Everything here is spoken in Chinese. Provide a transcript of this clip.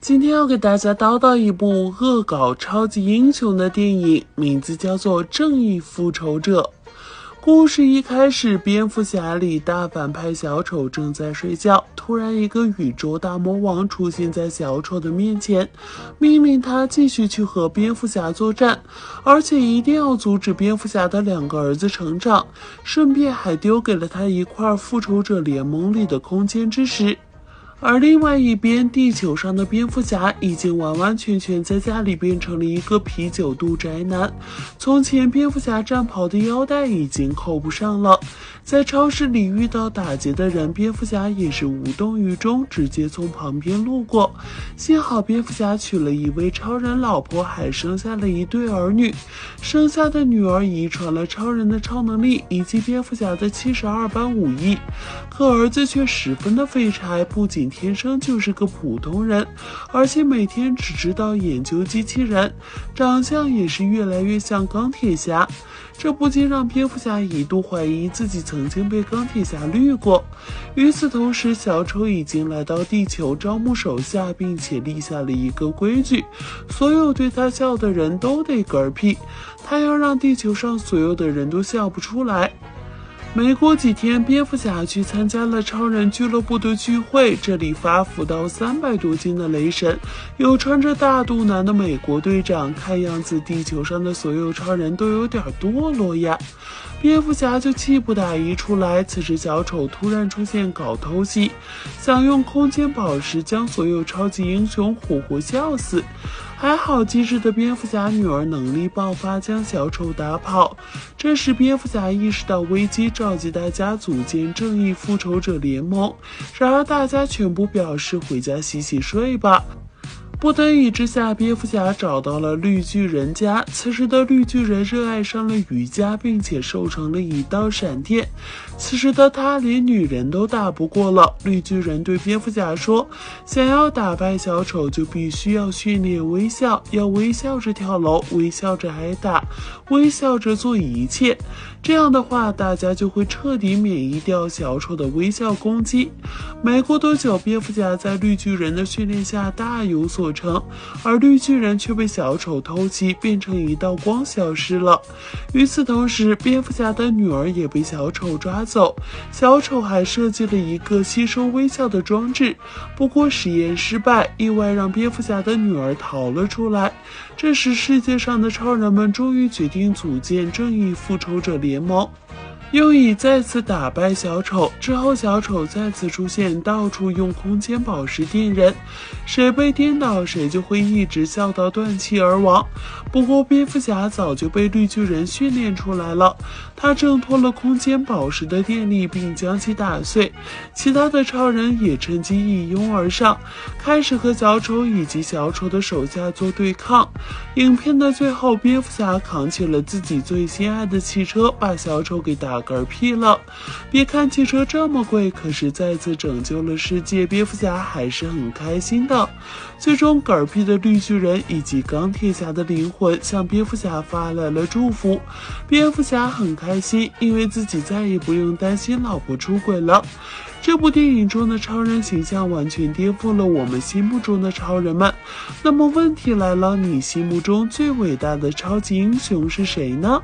今天要给大家叨叨一部恶搞超级英雄的电影，名字叫做《正义复仇者》。故事一开始，蝙蝠侠里大反派小丑正在睡觉，突然一个宇宙大魔王出现在小丑的面前，命令他继续去和蝙蝠侠作战，而且一定要阻止蝙蝠侠的两个儿子成长，顺便还丢给了他一块复仇者联盟里的空间之石。而另外一边，地球上的蝙蝠侠已经完完全全在家里变成了一个啤酒肚宅男。从前，蝙蝠侠战袍的腰带已经扣不上了。在超市里遇到打劫的人，蝙蝠侠也是无动于衷，直接从旁边路过。幸好蝙蝠侠娶了一位超人老婆，还生下了一对儿女。生下的女儿遗传了超人的超能力以及蝙蝠侠的七十二般武艺，可儿子却十分的废柴，不仅天生就是个普通人，而且每天只知道研究机器人，长相也是越来越像钢铁侠。这不禁让蝙蝠侠一度怀疑自己曾曾经被钢铁侠绿过。与此同时，小丑已经来到地球招募手下，并且立下了一个规矩：所有对他笑的人都得嗝屁。他要让地球上所有的人都笑不出来。没过几天，蝙蝠侠去参加了超人俱乐部的聚会。这里发福到三百多斤的雷神，有穿着大肚腩的美国队长。看样子，地球上的所有超人都有点堕落呀。蝙蝠侠就气不打一处来。此时，小丑突然出现搞偷袭，想用空间宝石将所有超级英雄活活笑死。还好，机智的蝙蝠侠女儿能力爆发，将小丑打跑。这时，蝙蝠侠意识到危机，召集大家组建正义复仇者联盟。然而，大家全部表示回家洗洗睡吧。不得已之下，蝙蝠侠找到了绿巨人家。此时的绿巨人热爱上了瑜伽，并且瘦成了一道闪电。此时的他连女人都打不过了。绿巨人对蝙蝠侠说：“想要打败小丑，就必须要训练微笑，要微笑着跳楼，微笑着挨打，微笑着做一切。这样的话，大家就会彻底免疫掉小丑的微笑攻击。”没过多久，蝙蝠侠在绿巨人的训练下大有所。成，而绿巨人却被小丑偷袭，变成一道光消失了。与此同时，蝙蝠侠的女儿也被小丑抓走。小丑还设计了一个吸收微笑的装置，不过实验失败，意外让蝙蝠侠的女儿逃了出来。这时，世界上的超人们终于决定组建正义复仇者联盟。用以再次打败小丑。之后，小丑再次出现，到处用空间宝石电人，谁被电倒，谁就会一直笑到断气而亡。不过，蝙蝠侠早就被绿巨人训练出来了，他挣脱了空间宝石的电力，并将其打碎。其他的超人也趁机一拥而上，开始和小丑以及小丑的手下做对抗。影片的最后，蝙蝠侠扛起了自己最心爱的汽车，把小丑给打。嗝屁了！别看汽车这么贵，可是再次拯救了世界，蝙蝠侠还是很开心的。最终，嗝屁的绿巨人以及钢铁侠的灵魂向蝙蝠侠发来了祝福。蝙蝠侠很开心，因为自己再也不用担心老婆出轨了。这部电影中的超人形象完全颠覆了我们心目中的超人们。那么问题来了，你心目中最伟大的超级英雄是谁呢？